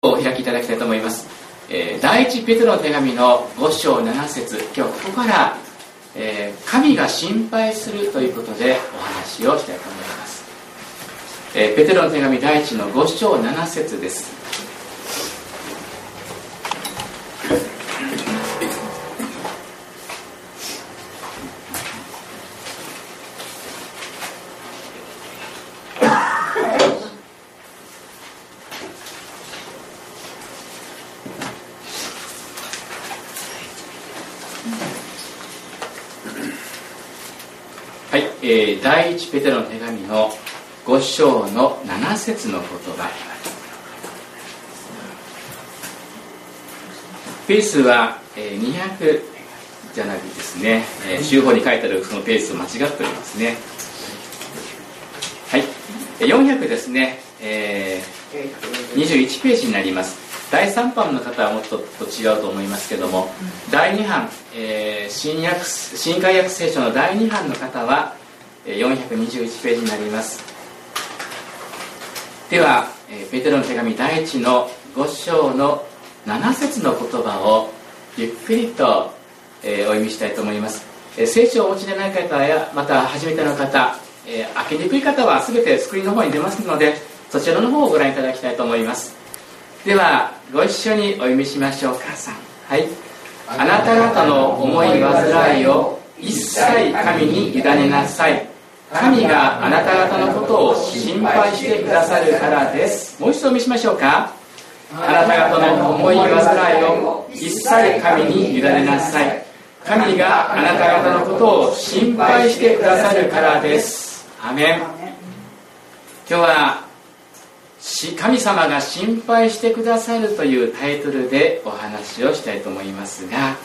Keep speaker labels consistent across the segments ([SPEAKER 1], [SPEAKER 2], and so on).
[SPEAKER 1] お開きいただきたいと思います、えー、第一ペテロの手紙の5章7節。今日ここから、えー、神が心配するということでお話をしたいと思います、えー、ペテロの手紙第一の5章7節ですえー、第一ペテロの手紙の5章の7節の言葉ペースは、えー、200じゃないですね、えー、集法に書いてあるそのペースを間違っておりますね。はい。400ですね、えー、21ページになります。第3版の方はもっとと違うと思いますけども。第2版、えー、新約新海訳聖書の第2版の方は421ページになります。ではペテロの手紙第1の5章の7節の言葉をゆっくりとお読みしたいと思います。聖書をお持ちでない方やまた初めての方開けにくい方は全てスクリーンの方に出ますのでそちらの方をご覧いただきたいと思います。ではご一緒にお読みしましょう母さん。はい。あなた方の思い煩いを一切神に委ねなさい。神があなた方のことを心配してくださるからです。もう一度見しましょうか。あなた方の思い煩いを一切神に委ねなさい。神があなた方のことを心配してくださるからです。アメン。今日は神様が心配してくださるというタイトルでお話をしたいと思いますが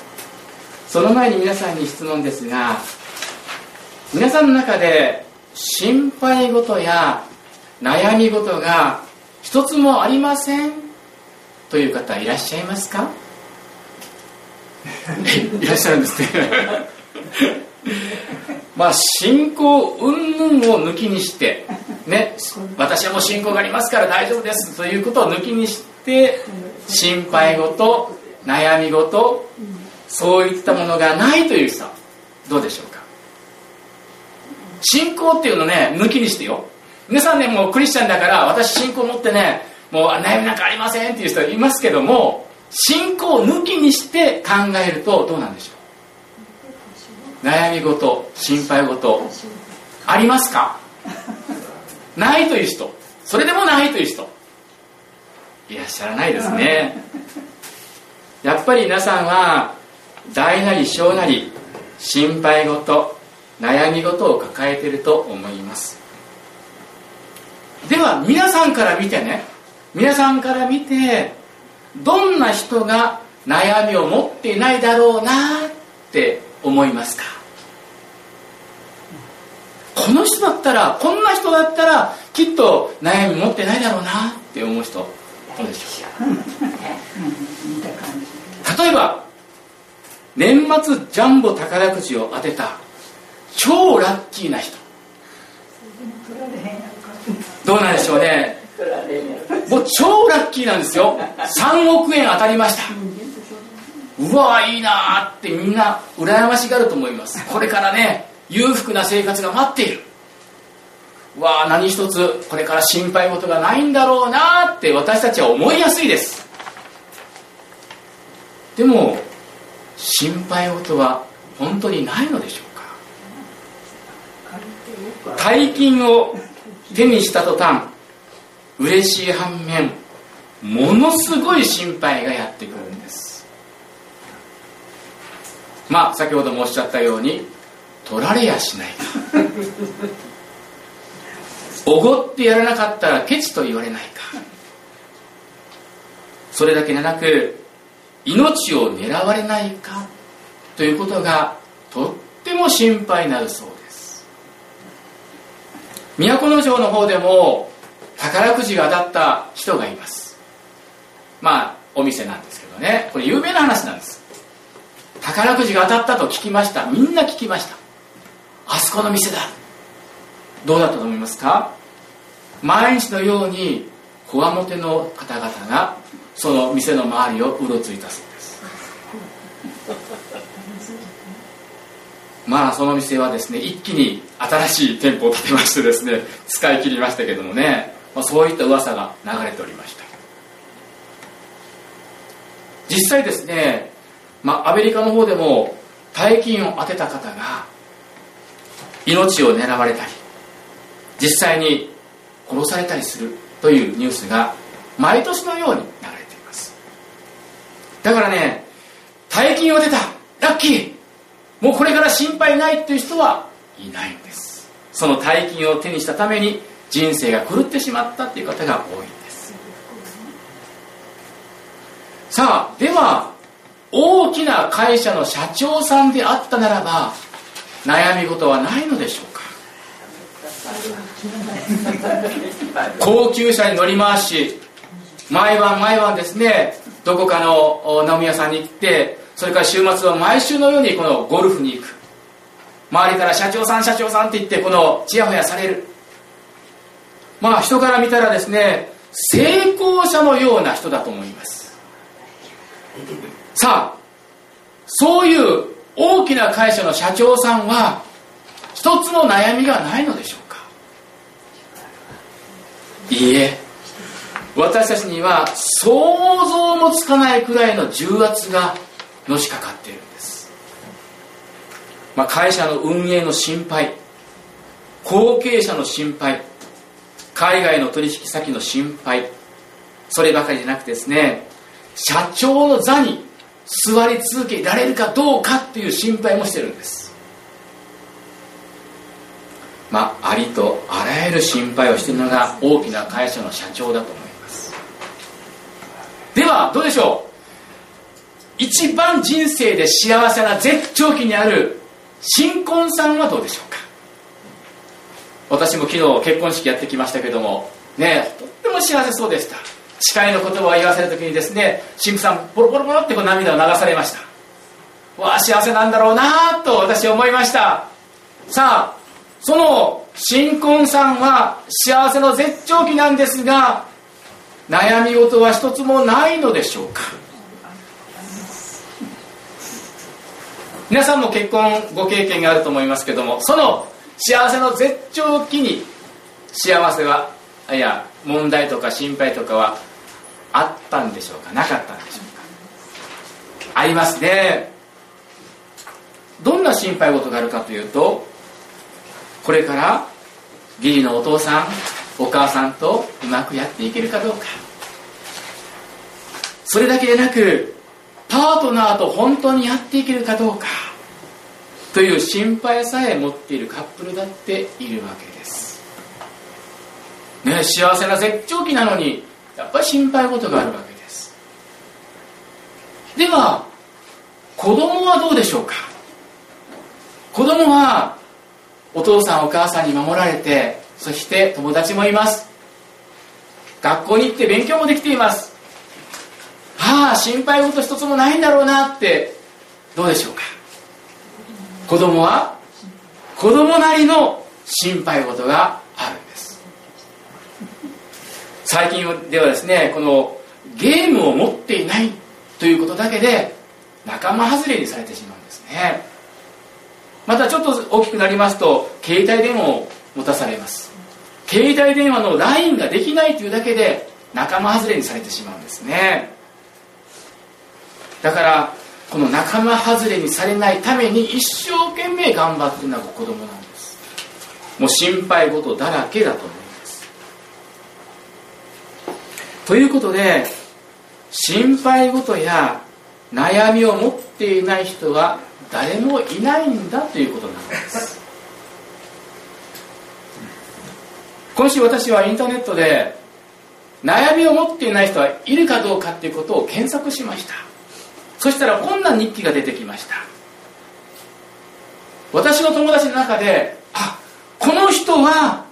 [SPEAKER 1] その前に皆さんに質問ですが皆さんの中で心配事や悩み事が一つもありませんという方いらっしゃいますか？いらっしゃるんですね。まあ信仰云々を抜きにしてね私はもう信仰がありますから大丈夫ですということを抜きにして心配事悩み事そういったものがないという人どうでしょうか？信仰っていうのね抜きにしてよ。皆さんねもうクリスチャンだから私信仰持ってねもう悩みなんかありませんっていう人いますけども信仰を抜きにして考えるとどうなんでしょう？悩み事心配事ありますか？ないという人。それでもないという人。いらっしゃらないですね。やっぱり皆さんは大なり小なり心配事悩み事を抱えていると思います。では皆さんから見てね。皆さんから見てどんな人が悩みを持っていないだろうなって思いますか？この人だったらこんな人だったらきっと悩み持ってないだろうなって思う人どうでしょう？例えば年末ジャンボ宝くじを当てた超ラッキーな人。どうなんでしょうね。もう超ラッキーなんですよ。3億円当たりました。うわいいなってみんな羨ましがると思います。これからね裕福な生活が待っている。わあ何一つこれから心配事がないんだろうなって私たちは思いやすいです。でも心配事は本当にないのでしょう大金を手にした途端嬉しい反面ものすごい心配がやってくるんです。まあ先ほどもおっしゃったように取られやしない。かおごってやらなかったらケチと言われないか。それだけでなく命を狙われないかということがとっても心配になるそう都城の方でも宝くじが当たった人がいます。まあお店なんですけどね。これ有名な話なんです。宝くじが当たったと聞きました。みんな聞きました。あそこの店だ。どうだったと思いますか？毎日のようにこわもての方々がその店の周りをうろついたそうです。まあその店はですね一気に新しい店舗を建てましてですね使い切りましたけどもね、まあ、そういった噂が流れておりました。実際ですね、まあ、アメリカの方でも大金を当てた方が命を狙われたり実際に殺されたりするというニュースが毎年のように流れています。だからね大金を出たラッキーもうこれから心配ないっていう人はいないんです。その大金を手にしたために人生が狂ってしまったっていう方が多いんです。さあでは大きな会社の社長さんであったならば悩み事はないのでしょうか？高級車に乗り回し毎晩毎晩ですねどこかの飲み屋さんに行ってそれから週末は毎週のようにこのゴルフに行く。周りから社長さん社長さんって言ってこのちやほやされる。まあ人から見たらですね成功者のような人だと思います。さあそういう大きな会社の社長さんは一つの悩みがないのでしょうか。いいえ。私たちには想像もつかないくらいの重圧がのしかかっているんです、まあ、会社の運営の心配後継者の心配海外の取引先の心配そればかりじゃなくてですね社長の座に座り続けられるかどうかっていう心配もしてるんです。まあありとあらゆる心配をしているのが大きな会社の社長だと思います。ではどうでしょう？一番人生で幸せな絶頂期にある新婚さんはどうでしょうか？私も昨日結婚式やってきましたけどもねとっても幸せそうでした。誓いの言葉を言わせる時にですね神父さんポロポロポロってこう涙を流されました。わあ幸せなんだろうなと私思いました。さあその新婚さんは幸せの絶頂期なんですが悩み事は一つもないのでしょうか？皆さんも結婚ご経験があると思いますけどもその幸せの絶頂期に幸せはいや問題とか心配とかはあったんでしょうか？なかったんでしょうか？ありますね。どんな心配事があるかというとこれから義理のお父さんお母さんとうまくやっていけるかどうか。それだけでなくパートナーと本当にやっていけるかどうか。という心配さえ持っているカップルだっているわけです。ね幸せな絶頂期なのにやっぱり心配事があるわけです。では子供はどうでしょうか？子供はお父さんお母さんに守られてそして友達もいます。学校に行って勉強もできています。はあ心配事一つもないんだろうなって。どうでしょうか？子供は子供なりの心配事があるんです。最近ではですねこのゲームを持っていないということだけで仲間外れにされてしまうんですね。またちょっと大きくなりますと携帯電話を持たされます。携帯電話の LINE ができないというだけで仲間外れにされてしまうんですね。だからこの仲間外れにされないために一生懸命頑張ってるのが子供なんです。もう心配事だらけだと思います。ということで心配事や悩みを持っていない人は誰もいないんだということなんです。今週私はインターネットで悩みを持っていない人はいるかどうかということを検索しました。そしたらこんな日記が出てきました。私の友達の中であこの人は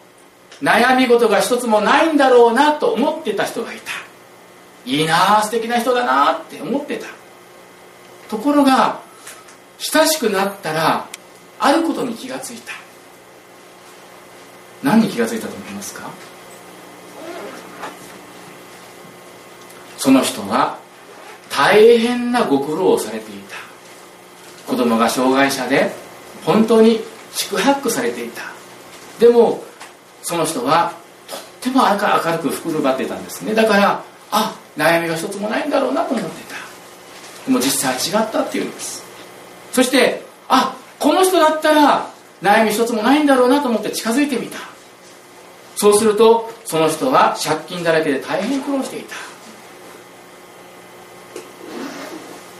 [SPEAKER 1] 悩み事が一つもないんだろうなと思ってた人がいた。いいな素敵な人だなって思ってた。ところが親しくなったらあることに気がついた。何に気がついたと思いますか？その人は大変なご苦労をされていた。子供が障害者で本当に宿泊されていた。でもその人はとっても明るく袋張ってたんですね。だからあ悩みが一つもないんだろうなと思っていた。でも実際は違ったっていうんです。そしてあこの人だったら悩み一つもないんだろうなと思って近づいてみた。そうするとその人は借金だらけで大変苦労していた。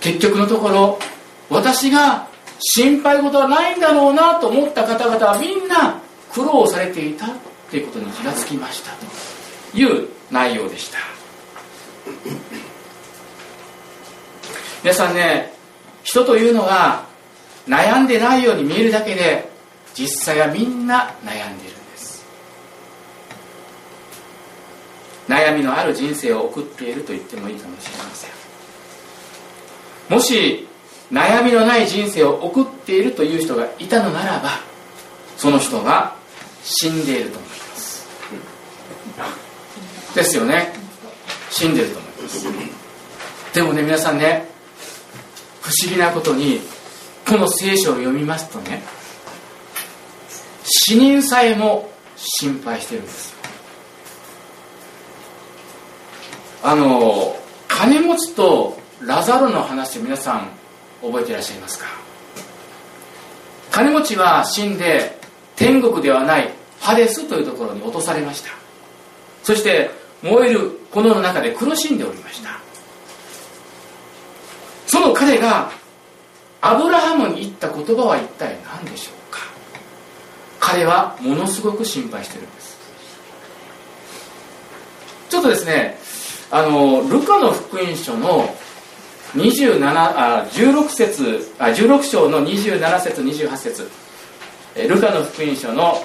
[SPEAKER 1] 結局のところ私が心配事はないんだろうなと思った方々はみんな苦労されていたということに気がつきましたという内容でした。皆さんね人というのは悩んでないように見えるだけで実際はみんな悩んでいるんです。悩みのある人生を送っていると言ってもいいかもしれません。もし悩みのない人生を送っているという人がいたのならばその人は死んでいると思います。ですよね。死んでいると思います。でもね皆さんね不思議なことにこの聖書を読みますとね死人さえも心配してるんです。あの金持ちとラザロの話皆さん覚えていらっしゃいますか？金持ちは死んで天国ではないハデスというところに落とされました。そして燃える炎の中で苦しんでおりました。その彼がアブラハムに言った言葉は一体何でしょうか？彼はものすごく心配してるんです。ちょっとですねあのルカの福音書の27あ16節あ16章の27節28節。ルカの福音書の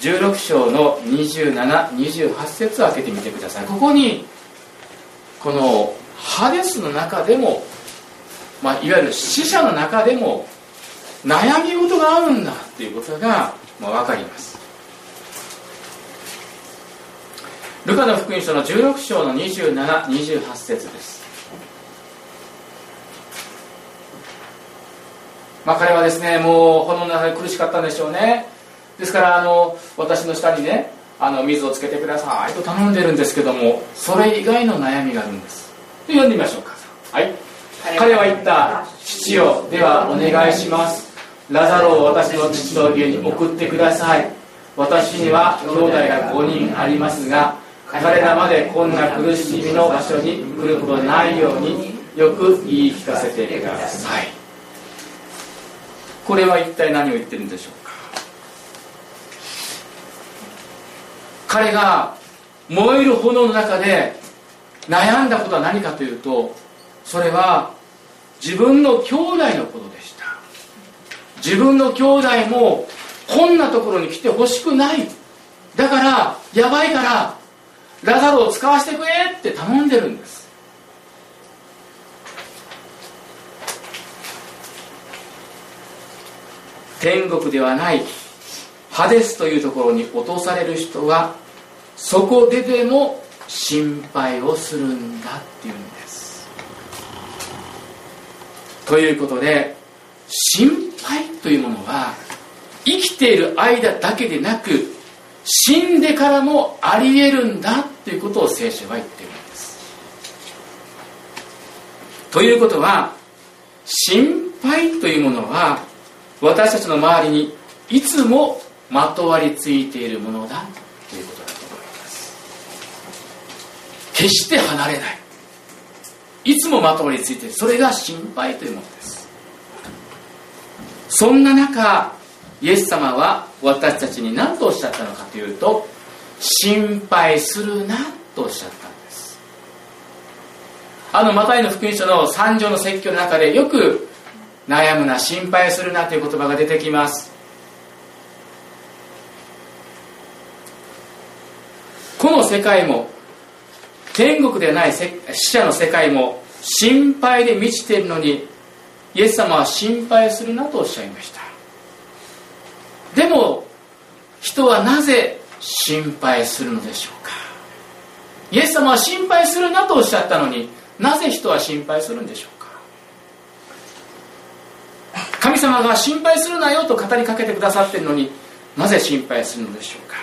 [SPEAKER 1] 16章の2728節を開けてみてください。ここにこのハデスの中でも、まあ、いわゆる死者の中でも悩み事があるんだっていうことが、まあ、分かります。ルカの福音書の16章の2728節です。まあ、彼はですねもう炎の中で苦しかったんでしょうね。ですからあの私の下にねあの水をつけてください。と頼んでるんですけどもそれ以外の悩みがあるんです。で読んでみましょうか。はい。彼は言った父よではお願いします。ラザロを私の父の家に送ってください。私には兄弟が5人ありますが彼らまでこんな苦しみの場所に来ることないようによく言い聞かせてくださいこれは一体何を言ってるんでしょうか？彼が燃える炎の中で悩んだことは何かというとそれは自分の兄弟のことでした。自分の兄弟もこんなところに来てほしくない。だからやばいからラザロを使わせてくれって頼んでるんです。天国ではない。ハデスというところに落とされる人はそこででも心配をするんだっていうんです。ということで心配というものは生きている間だけでなく死んでからもありえるんだということを聖書は言っているんです。ということは心配というものは私たちの周りにいつもまとわりついているものだということだと思います。決して離れない。いつもまとわりついているそれが心配というものです。そんな中イエス様は私たちに何とおっしゃったのかというと心配するなとおっしゃったんです。あのマタイの福音書の三条の説教の中でよく悩むな心配するなという言葉が出てきます。この世界も天国ではない死者の世界も心配で満ちているのにイエス様は心配するなとおっしゃいました。でも人はなぜ心配するのでしょうか？イエス様は心配するなとおっしゃったのになぜ人は心配するんでしょうか神様が心配するなよと語りかけてくださっているのになぜ心配するのでしょうか？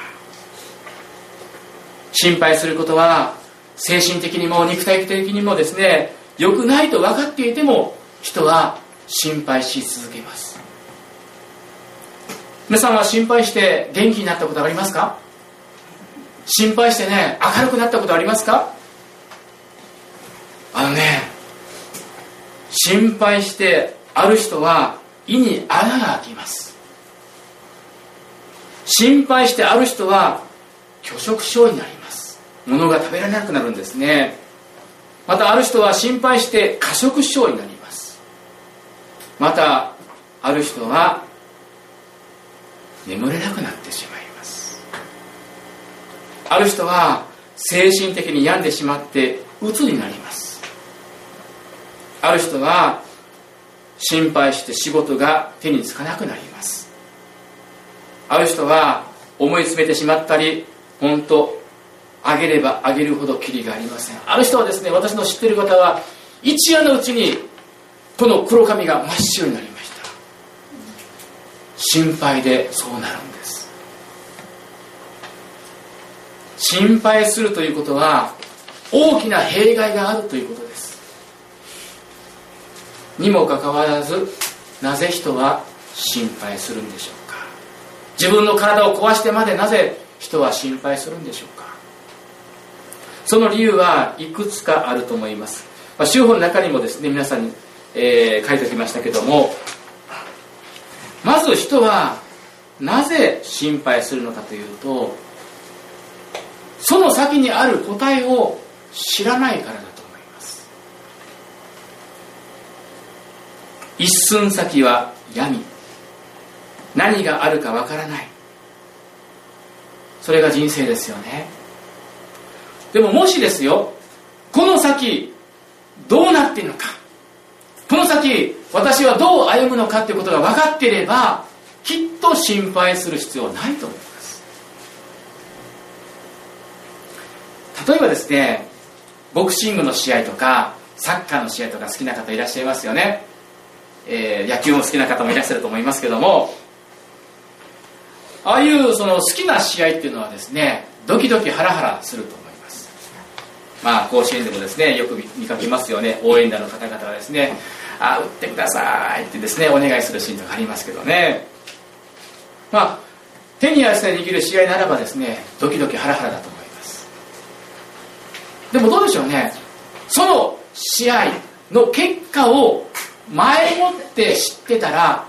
[SPEAKER 1] 心配することは精神的にも肉体的にもですね良くないと分かっていても人は心配し続けます。皆さんは心配して元気になったことありますか？心配してね明るくなったことありますか？あのね心配してある人は胃に穴が開きます。心配してある人は拒食症になります。物が食べられなくなるんですね。またある人は心配して過食症になります。またある人は眠れなくなってしまいます。ある人は精神的に病んでしまって鬱になります。ある人は心配して仕事が手につかなくなります。ある人は思い詰めてしまったり本当あげればあげるほどキリがありません。ある人はですね私の知っている方は一夜のうちにこの黒髪が真っ白になりました。心配でそうなるんです。心配するということは大きな弊害があるということです。にもかかわらずなぜ人は心配するんでしょうか？自分の体を壊してまでなぜ人は心配するんでしょうか？その理由はいくつかあると思います、まあ、州法の中にもですね皆さんに、えー、書いておきましたけどもまず人はなぜ心配するのかというとその先にある答えを知らないからだと思います一寸先は闇。何があるかわからない。それが人生ですよね。でももしですよこの先どうなっているのか。この先私はどう歩むのかっていうことが分かっていればきっと心配する必要はないと思います。例えばですねボクシングの試合とかサッカーの試合とか好きな方いらっしゃいますよね、えー、野球も好きな方もいらっしゃると思いますけどもああいうその好きな試合っていうのはですねドキドキハラハラすると思います。まあ、甲子園でもですねよく見かけますよね。応援団の方々がですね「あ打ってください」ってですねお願いするシーンとかありますけどね。まあ手に汗握る試合ならばですねドキドキハラハラだと思います。でもどうでしょうね。その試合の結果を前もって知ってたら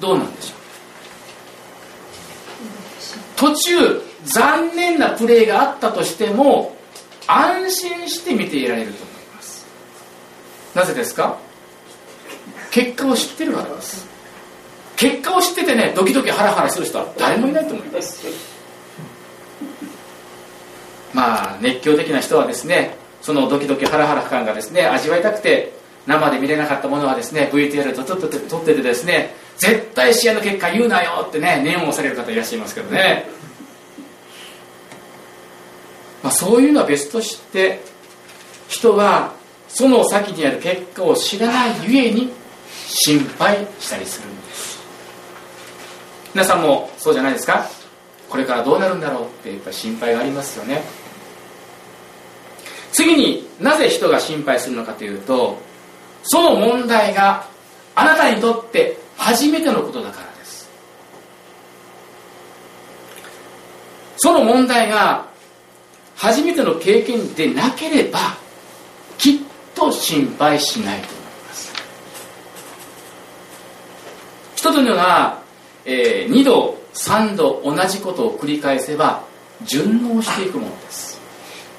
[SPEAKER 1] どうなんでしょう？途中残念なプレーがあったとしても安心して見ていられると思います。なぜですか？結果を知ってるからです。結果を知っててねドキドキハラハラする人は誰もいないと思います。まあ熱狂的な人はですねそのドキドキハラハラ感がですね味わいたくて生で見れなかったものはですね VTR と撮って撮っててですね絶対試合の結果言うなよってね念を押される方いらっしゃいますけどね。まあ、そういうのは別として人はその先にある結果を知らないゆえに心配したりするんです。皆さんもそうじゃないですか？これからどうなるんだろうってやっぱ心配がありますよね。次になぜ人が心配するのかというとその問題があなたにとって初めてのことだからです。その問題が初めての経験でなければきっと心配しないと思います。人というのは、えー、2度3度同じことを繰り返せば順応していくものです。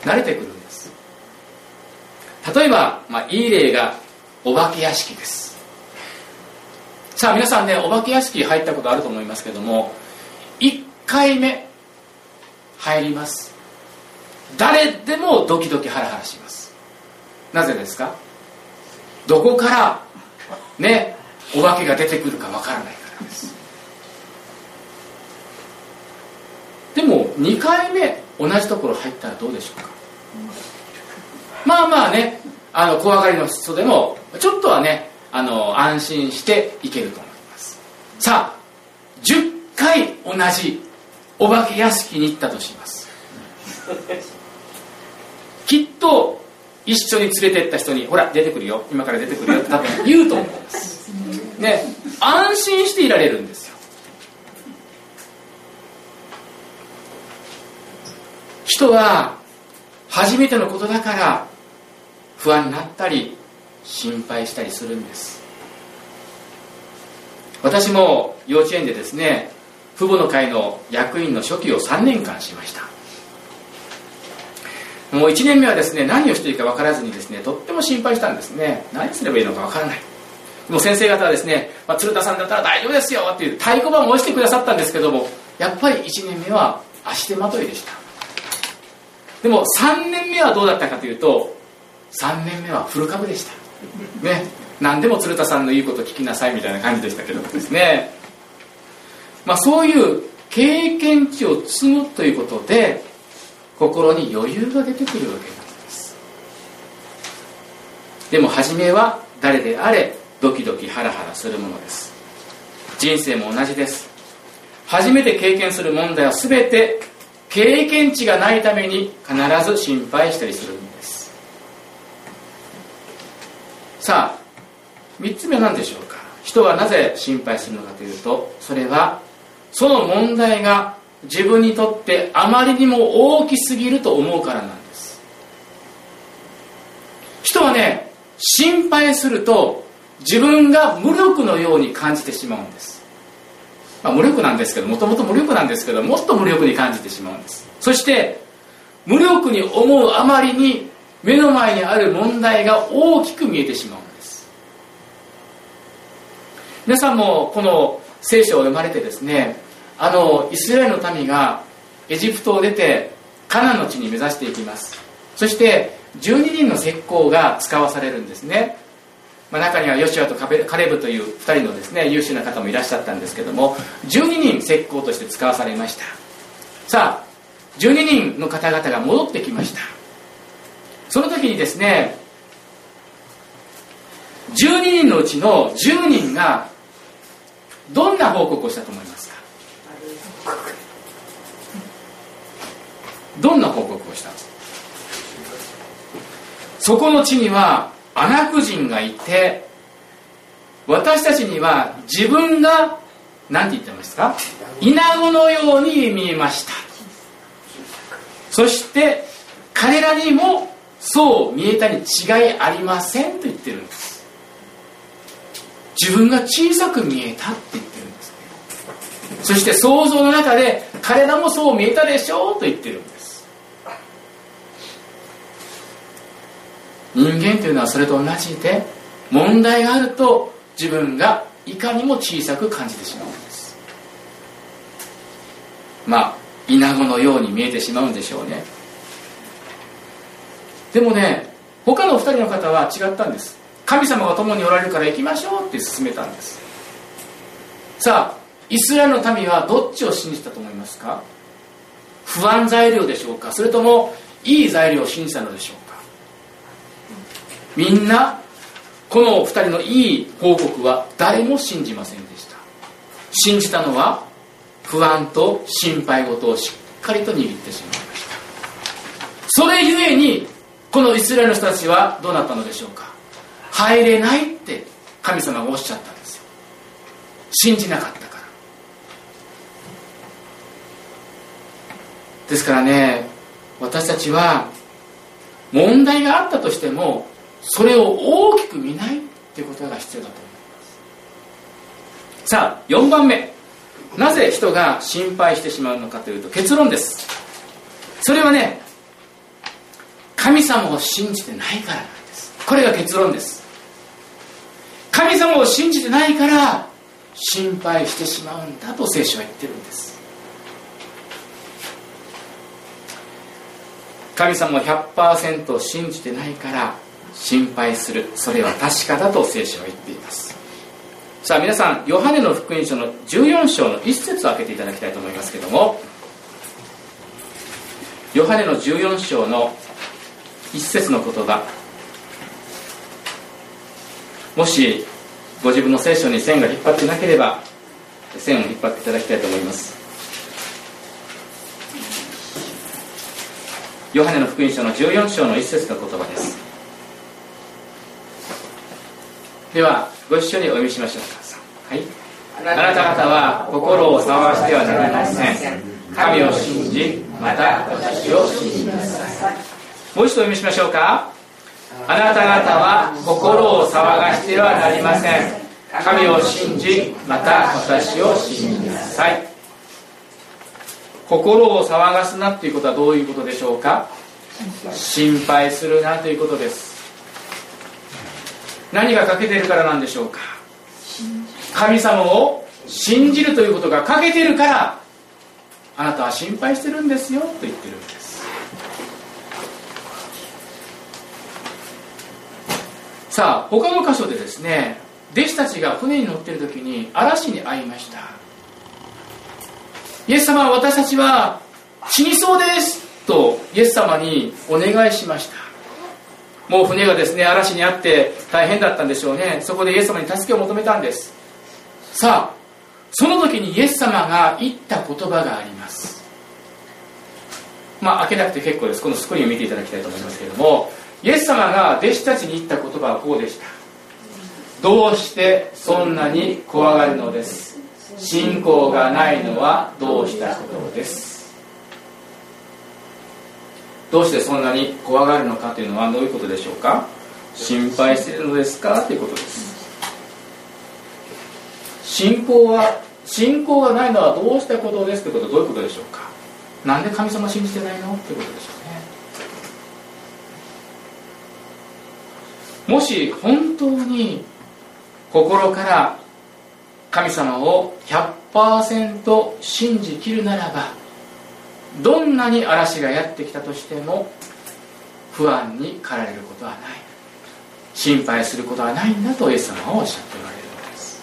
[SPEAKER 1] 慣れてくるんです。例えば、まあ、いい例がお化け屋敷です。さあ皆さんねお化け屋敷入ったことあると思いますけども1回目入ります。誰でもドキドキハラハラします。なぜですか？どこからねお化けが出てくるかわからないからです。でも2回目同じところ入ったらどうでしょうか？まあまあねあの怖がりの人でもちょっとはねあの安心していけると思います。さあ10回同じお化け屋敷に行ったとします。きっと一緒に連れてった人に「ほら出てくるよ。今から出てくるよ」って多分言うと思います。ね安心していられるんですよ。人は初めてのことだから不安になったり心配したりするんです。私も幼稚園でですね父母の会の役員の初期を3年間しました。もう1年目はですね何をしていいか分からずにですねとっても心配したんですね。何すればいいのか分からない。でも先生方はですね、まあ、鶴田さんだったら大丈夫ですよっていう太鼓判を押してくださったんですけどもやっぱり1年目は足手まといでした。でも3年目はどうだったかというと3年目はフル株でした。ね。何でも鶴田さんの言うこと聞きなさいみたいな感じでしたけどもですね。まあそういう経験値を積むということで心に余裕が出てくるわけなんです。でも初めは誰であれドキドキハラハラするものです。人生も同じです。初めて経験する問題は全て経験値がないために必ず心配したりするんですさあ3つ目は何でしょうか。人はなぜ心配するのかというとそれはその問題が自分にとってあまりにも大きすぎると思うからなんです。人はね心配すると自分が無力のように感じてしまうんです、まあ、無力なんですけどもともと無力なんですけどもっと無力に感じてしまうんです。そして無力に思うあまりに目の前にある問題が大きく見えてしまうんです。皆さんもこの聖書を読まれてですねあのイスラエルの民がエジプトを出てカナの地に目指していきます。そして12人の石膏が使わされるんですね、まあ、中にはヨシュアとカレブという2人のですね優秀な方もいらっしゃったんですけども12人石膏として使わされました。さあ12人の方々が戻ってきました。その時にですね12人のうちの10人がどんな報告をしたと思いますか？どんな報告をした？そこの地にはアナク人がいて私たちには自分が何て言ってましたか？イナゴのように見えました。そして彼らにもそう見えたに違いありませんと言ってるんです。自分が小さく見えたって言ってるんです。そして想像の中で彼らもそう見えたでしょうと言ってるんです。人間というのはそれと同じで問題があると自分がいかにも小さく感じてしまうんです。まあイナゴのように見えてしまうんでしょうね。でもね他の2人の方は違ったんです。神様が共におられるから行きましょうって勧めたんです。さあイスラエルの民はどっちを信じたと思いますか？不安材料でしょうか？それともいい材料を信じたのでしょうか？みんなこの2人のいい報告は誰も信じませんでした。信じたのは不安と心配事をしっかりと握ってしまいました。それゆえにこのイスラエルの人たちはどうなったのでしょうか？入れないって神様がおっしゃったんですよ。信じなかったから。ですからね私たちは問題があったとしてもそれを大きく見ないっていうことが必要だと思います。さあ4番目。なぜ人が心配してしまうのかというと結論です。それはね神様を信じてないからなんです。これが結論です。神様を信じてないから心配してしまうんだと聖書は言ってるんです。神様を100%信じてないから心配する。それは確かだと聖書は言っています。さあ皆さんヨハネの福音書の14章の一節を開けていただきたいと思いますけどもヨハネの14章の一節の言葉。もしご自分の聖書に線が引っ張ってなければ線を引っ張っていただきたいと思います。ヨハネの福音書の14章の一節の言葉です。ではご一緒にお読みしましょうか。はい。あなた方は心を騒がしてはなりません。神を信じまた私を信じなさい。もう一度お読みしましょうか。あなた方は心を騒がしてはなりません。神を信じまた私を信じなさい。心を騒がすなということはどういうことでしょうか？心配するなということです。何が欠けてるからなんでしょうか？神様を信じるということが欠けてるからあなたは心配してるんですよと言ってるんです。さあ他の箇所でですね弟子たちが船に乗っている時に嵐に遭いました。イエス様は私たちは死にそうですとイエス様にお願いしました。もう船がですね嵐にあって大変だったんでしょうね。そこでイエス様に助けを求めたんです。さあその時にイエス様が言った言葉があります。まあ開けなくて結構です。このスクリーンを見ていただきたいと思いますけれども。イエス様が弟子たちに言った言葉はこうでした。どうしてそんなに怖がるのです？信仰がないのはどうしたことです？どうしてそんなに怖がるのかというのはどういうことでしょうか？心配しているのですか？ということです。信仰は信仰がないのはどうしたことです？ということはどういうことでしょうか？なんで神様信じてないの？ということでしょうねもし本当に心から神様を100%信じきるならばどんなに嵐がやってきたとしても不安に駆られることはない。心配することはないんだとイエス様はおっしゃっておられるのです。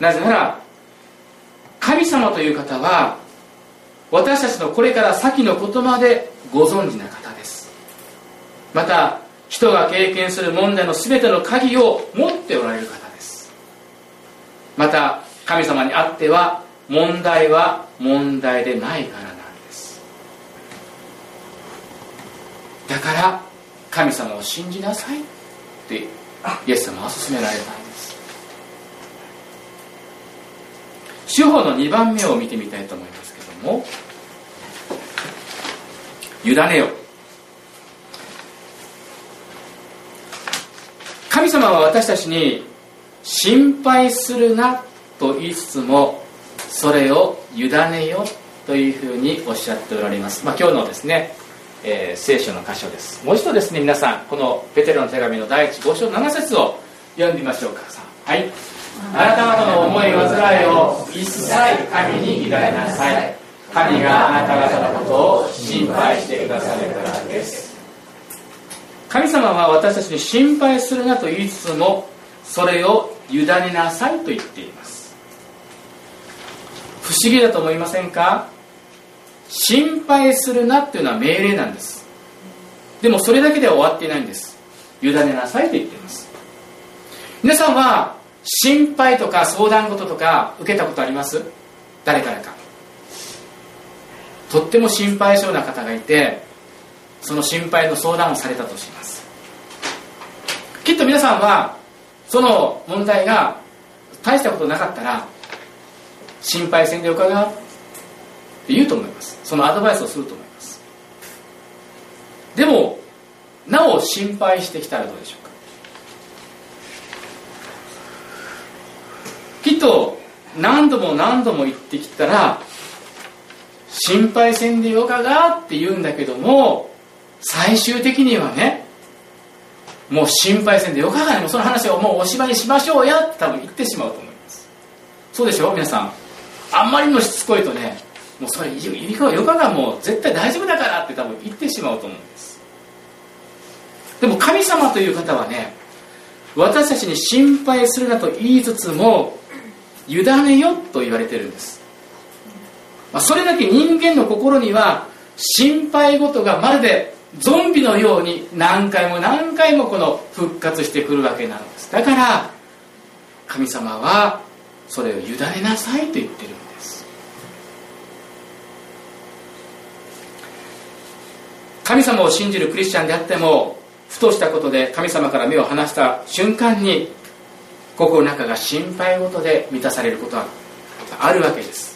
[SPEAKER 1] なぜなら神様という方は私たちのこれから先のことまでご存知な方です。また人が経験する問題の全ての鍵を持っておられる方です。また神様にあっては問題は問題でないからなんです。だから神様を信じなさいってイエス様は勧められたんです。主法の2番目を見てみたいと思いますけども委ねよ神様は私たちに心配するなと言いつつもそれを委ねよというふうにおっしゃっておられます、まあ、今日のですね、えー、聖書の箇所です。もう一度ですね皆さんこのペテロの手紙の第一5章7節を読んでみましょうか。はい。あなた方の思い煩いを一切神に委ねなさい。神があなた方のことを心配してくださるからです。神様は私たちに心配するなと言いつつもそれを委ねなさいと言っています。不思議だと思いませんか？心配するなっていうのは命令なんです。でもそれだけでは終わっていないんです。委ねなさいと言っています。皆さんは心配とか相談事とか受けたことあります？誰からか。とっても心配性な方がいてその心配の相談をされたとします。きっと皆さんはその問題が大したことなかったら心配せんで伺うって言うと思います。そのアドバイスをすると思います。でもなお心配してきたらどうでしょうか。きっと何度も何度も言ってきたら心配せんでよかがって言うんだけども最終的にはねもう心配せんでよかがねもその話をもうおしまいにしましょうやって多分言ってしまうと思います。そうでしょ？皆さん。あんまりのしつこいとねもうそれよかがもう絶対大丈夫だからって多分言ってしまうと思うんです。でも神様という方はね私たちに心配するなと言いつつも委ねよと言われてるんです、まあ、それだけ人間の心には心配事がまるでゾンビのように何回も何回もこの復活してくるわけなんです。だから神様はそれを委ねなさいと言ってるんです。神様を信じるクリスチャンであってもふとしたことで神様から目を離した瞬間に心の中が心配事で満たされることはあるわけです。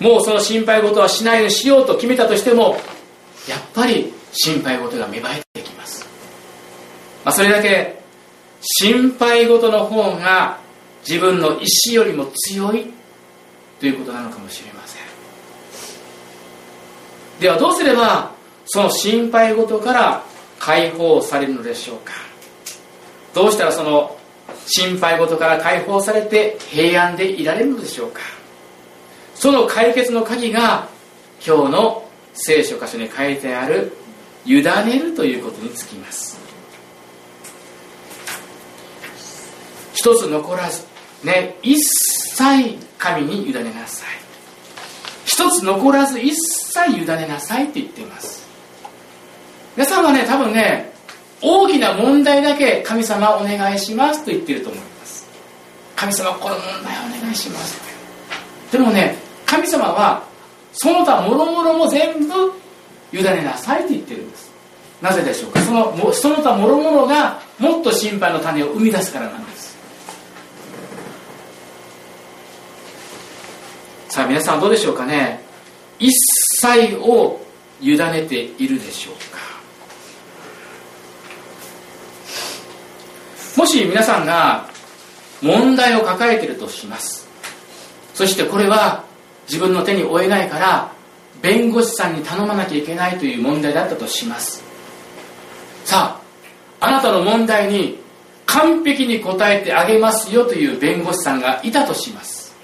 [SPEAKER 1] もうその心配事はしないようにしようと決めたとしてもやっぱり心配事が芽生えてきます、まあ、それだけ心配事の方が自分の意志よりも強いということなのかもしれません。ではどうすればその心配事から解放されるのでしょうか。どうしたらその心配事から解放されて平安でいられるのでしょうか。その解決の鍵が今日の聖書箇所に書いてある委ねるということにつきます。一つ残らずね一切神に委ねなさい。一つ残らず一切委ねなさいって言っています。皆さんはね多分ね大きな問題だけ神様お願いしますと言ってると思います。神様この問題お願いします。でもね神様はその他もろもろも全部委ねなさいと言ってるんです。なぜでしょうか？そのその他もろもろがもっと心配の種を生み出すからなんです。さあ皆さんどうでしょうかね？一切を委ねているでしょうか？もし皆さんが問題を抱えているとします。そしてこれは自分の手に負えないから弁護士さんに頼まなきゃいけないという問題だったとします。さああなたの問題に完璧に答えてあげますよという弁護士さんがいたとします。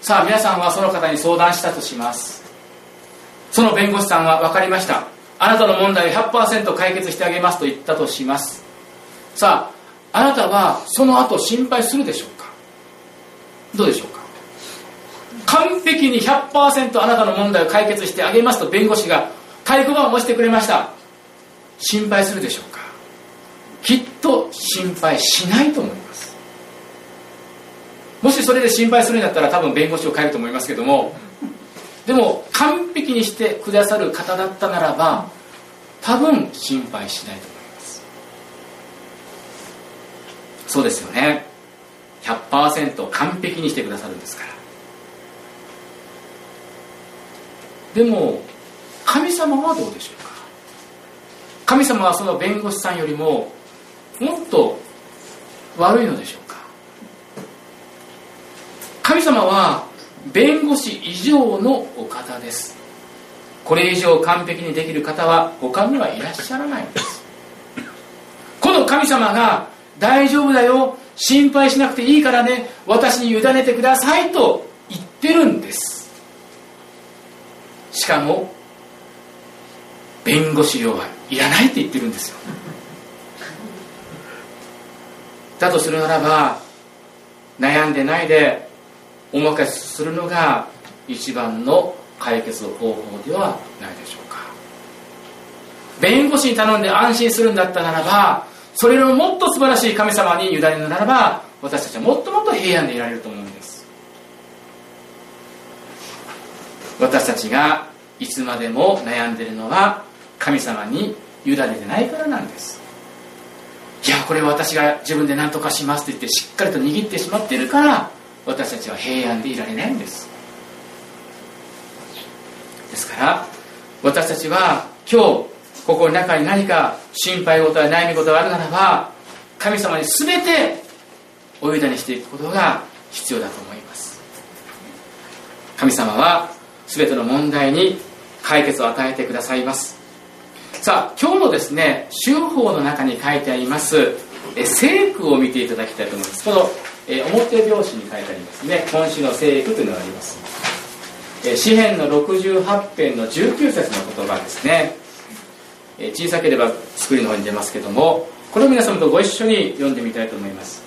[SPEAKER 1] さあ皆さんはその方に相談したとします。その弁護士さんは分かりました。あなたの問題100%解決してあげますと言ったとします。さああなたはその後心配するでしょうか？どうでしょうか？完璧に100%あなたの問題を解決してあげますと弁護士が太鼓判を押してくれました。心配するでしょうか？きっと心配しないと思います。もしそれで心配するんだったら多分弁護士を変えると思いますけども。でも完璧にしてくださる方だったならば多分心配しないと思います。そうですよね。100%完璧にしてくださるんですから。でも神様はどうでしょうか？神様はその弁護士さんよりももっと悪いのでしょうか？神様は弁護士以上のお方です。これ以上完璧にできる方は他にはいらっしゃらないんです。この神様が大丈夫だよ心配しなくていいからね私に委ねてくださいと言ってるんです。しかも弁護士料はいらないって言ってるんですよ。だとするならば悩んでないでお任せするのが一番の解決方法ではないでしょうか。弁護士に頼んで安心するんだったならばそれよりももっと素晴らしい神様に委ねるならば私たちはもっともっと平安でいられると思うんです私たちがいつまでも悩んでいるのは神様に委ねてないからなんです。いやこれは私が自分で何とかしますと言ってしっかりと握ってしまっているから私たちは平安でいられないんです。ですから私たちは今日心の中に何か心配事や悩み事があるならば神様に全てお委ねしていくことが必要だと思います。神様は全ての問題に解決を与えてくださいます。さあ今日のですね修法の中に書いてあります聖句を見ていただきたいと思います。このえ表表紙に書いてありますね。今週の聖句というのがあります。え詩篇の68編の19節の言葉ですね。え小さければ作りの方に出ますけどもこれを皆様とご一緒に読んでみたいと思います。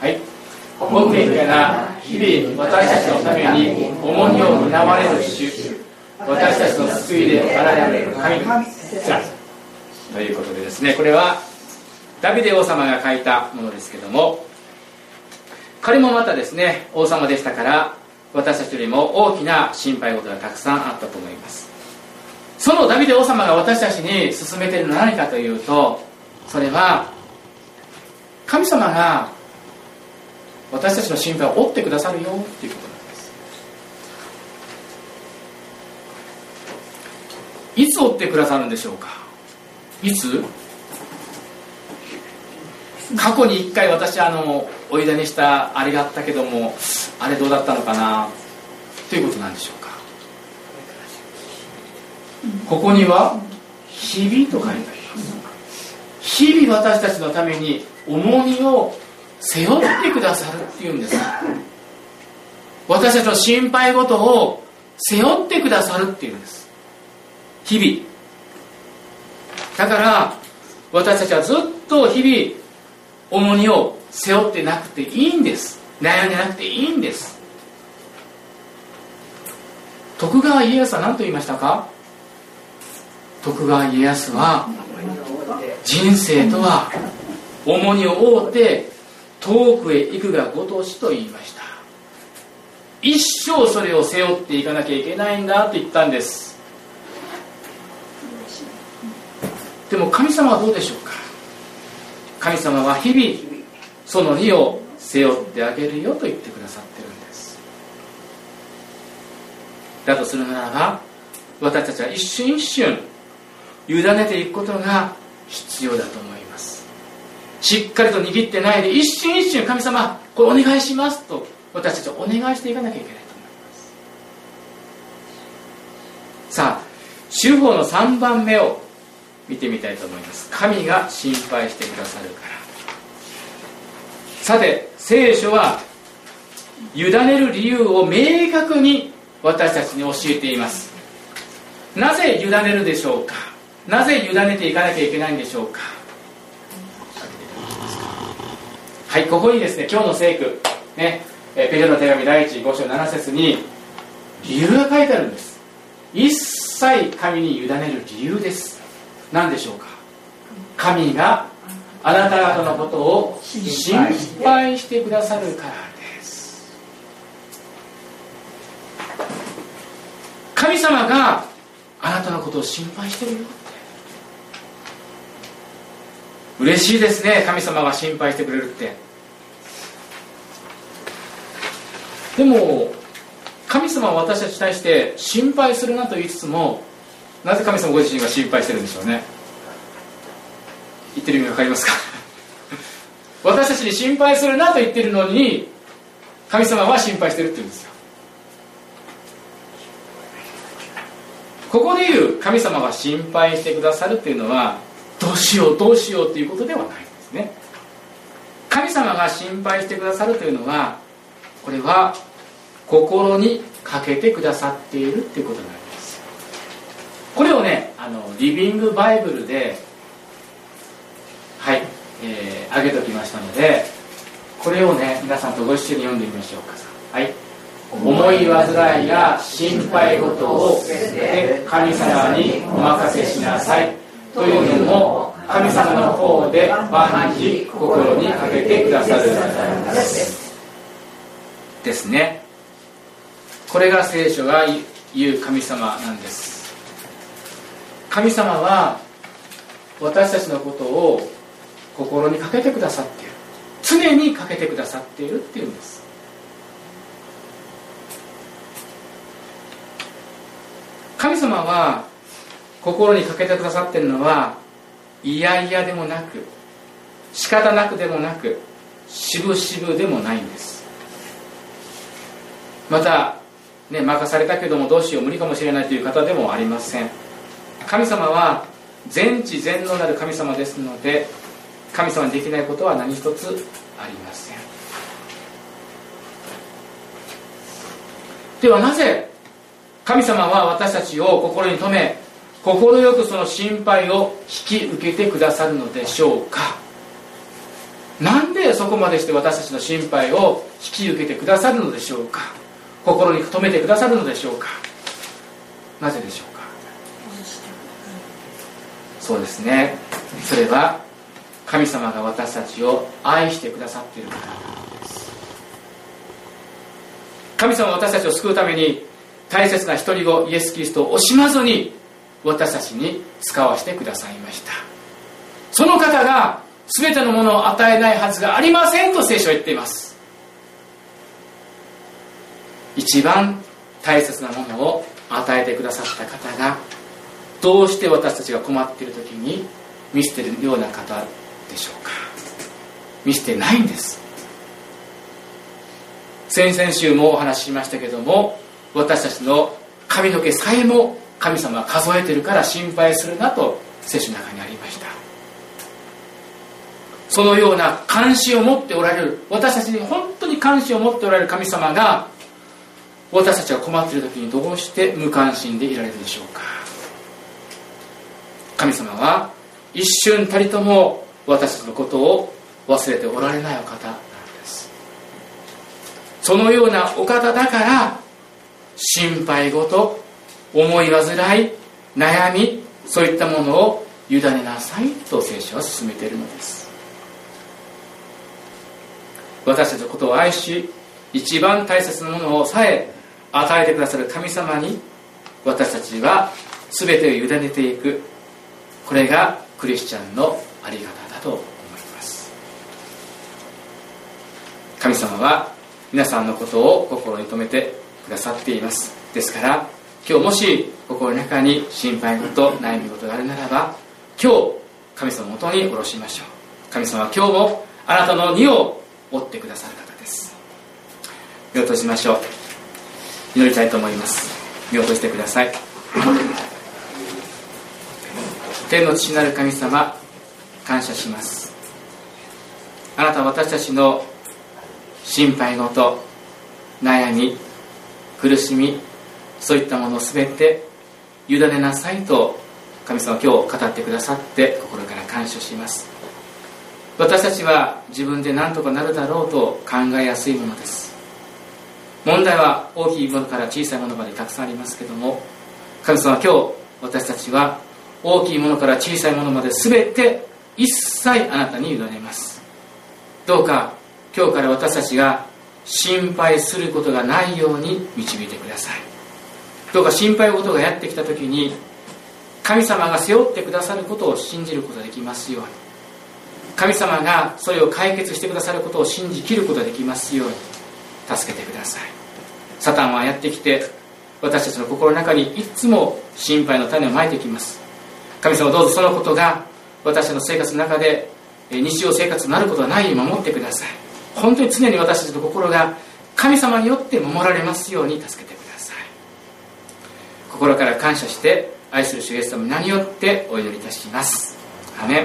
[SPEAKER 1] はい。ご謙虚な日々私たちのために重荷を担われる主私たちの救いであられる神ということでですねこれはダビデ王様が書いたものですけども彼もまたですね王様でしたから私たちよりも大きな心配事がたくさんあったと思います。そのダビデ王様が私たちに勧めているのは何かというとそれは神様が私たちの心配を負ってくださるよっていうことなんです。いつ負ってくださるんでしょうか？いつ？過去に一回私あのおいだにしたあれがあったけどもあれどうだったのかなということなんでしょうか？ここには「日々」と書いてあります。日々私たちのために重荷を背負ってくださるっていうんです。私たちの心配事を背負ってくださるっていうんです。日々。だから私たちはずっと日々重荷を背負ってなくていいんです。悩んでなくていいんです。徳川家康は何と言いましたか？徳川家康は人生とは重荷を負うて遠くへ行くがごとしと言いました。一生それを背負っていかなきゃいけないんだと言ったんです。でも神様はどうでしょうか？神様は日々その荷を背負ってあげるよと言ってくださってるんです。だとするならば私たちは一瞬一瞬委ねていくことが必要だと思います。しっかりと握ってないで一瞬一瞬神様これお願いしますと私たちはお願いしていかなきゃいけないと思います。さあ主法の3番目を見てみたいと思います。神が心配してくださるから。さて聖書は委ねる理由を明確に私たちに教えています。なぜ委ねるでしょうか？なぜ委ねていかなきゃいけないんでしょうか？はいここにですね今日の聖句ねえペテロの手紙第1 5章7節に理由が書いてあるんです。一切神に委ねる理由です。何でしょうか？神があなた方のことを心配してくださるからです。神様があなたのことを心配してるよって嬉しいですね。神様が心配してくれるって。でも神様は私たちに対して心配するなと言いつつもなぜ神様ご自身が心配してるんでしょうね。言ってる意味分かりますか？私たちに心配するなと言ってるのに神様は心配してるって言うんですよ。ここで言う神様が心配してくださるっていうのはどうしようどうしようっていうことではないんですね。神様が心配してくださるというのはこれは心にかけてくださっているっていうことなんです。これをねあのリビングバイブルではい、えー、上げときましたのでこれをね皆さんとご一緒に読んでみましょうか。はい。思い煩いや心配事を捨てて神様にお任せしなさい。というのも神様の方で万事心にかけてくださるですね。これが聖書が言う神様なんです。神様は私たちのことを心にかけてくださっている。常にかけてくださっているっていうんです。神様は心にかけてくださっているのはいやいやでもなく仕方なくでもなくしぶしぶでもないんです。またね任されたけどもどうしよう無理かもしれないという方でもありません。神様は全知全能なる神様ですので神様にできないことは何一つありません。ではなぜ神様は私たちを心に留め快くその心配を引き受けてくださるのでしょうか。なんでそこまでして私たちの心配を引き受けてくださるのでしょうか。心に留めてくださるのでしょうか。なぜでしょうか。そうですね。それは神様が私たちを愛してくださっているから。神様は私たちを救うために大切な一人子イエス・キリストを惜しまずに私たちに使わせてくださいました。その方が全てのものを与えないはずがありませんと聖書は言っています。一番大切なものを与えてくださった方がどうして私たちが困っている時に見捨てるような方でしょうか。見捨てないんです。先々週もお話ししましたけども私たちの髪の毛さえも神様は数えてるから心配するなと聖書の中にありました。そのような関心を持っておられる私たちに本当に関心を持っておられる神様が私たちが困っている時にどうして無関心でいられるでしょうか。神様は一瞬たりとも私たちのことを忘れておられないお方なんです。そのようなお方だから心配事思い煩い悩みそういったものを委ねなさいと聖書は進めているのです。私たちのことを愛し一番大切なものをさえ与えてくださる神様に私たちは全てを委ねていく。これがクリスチャンのあり方だと思います。神様は皆さんのことを心に留めてくださっています。ですから今日もし心の中に心配事悩み事があるならば今日神様のもとに下ろしましょう。神様は今日もあなたの荷を追ってくださる方です。目を閉じましょう。祈りたいと思います。目を閉じてください。天の父なる神様感謝します。あなたは私たちの心配事悩み苦しみそういったもの全て委ねなさいと神様今日語ってくださって心から感謝します。私たちは自分で何とかなるだろうと考えやすいものです。問題は大きいものから小さいものまでたくさんありますけども神様今日私たちは大きいものから小さいものまで全て一切あなたに委ねます。どうか今日から私たちが心配することがないように導いてください。どうか心配事がやってきた時に神様が背負ってくださることを信じることができますように。神様がそれを解決してくださることを信じきることができますように。助けてください。サタンはやってきて私たちの心の中にいつも心配の種をまいてきます。神様どうぞそのことが私たちの生活の中で日常生活になることはないように守ってください。本当に常に私たちの心が神様によって守られますように助けてください。心から感謝して愛する主イエス様に何よってお祈りいたします。アメ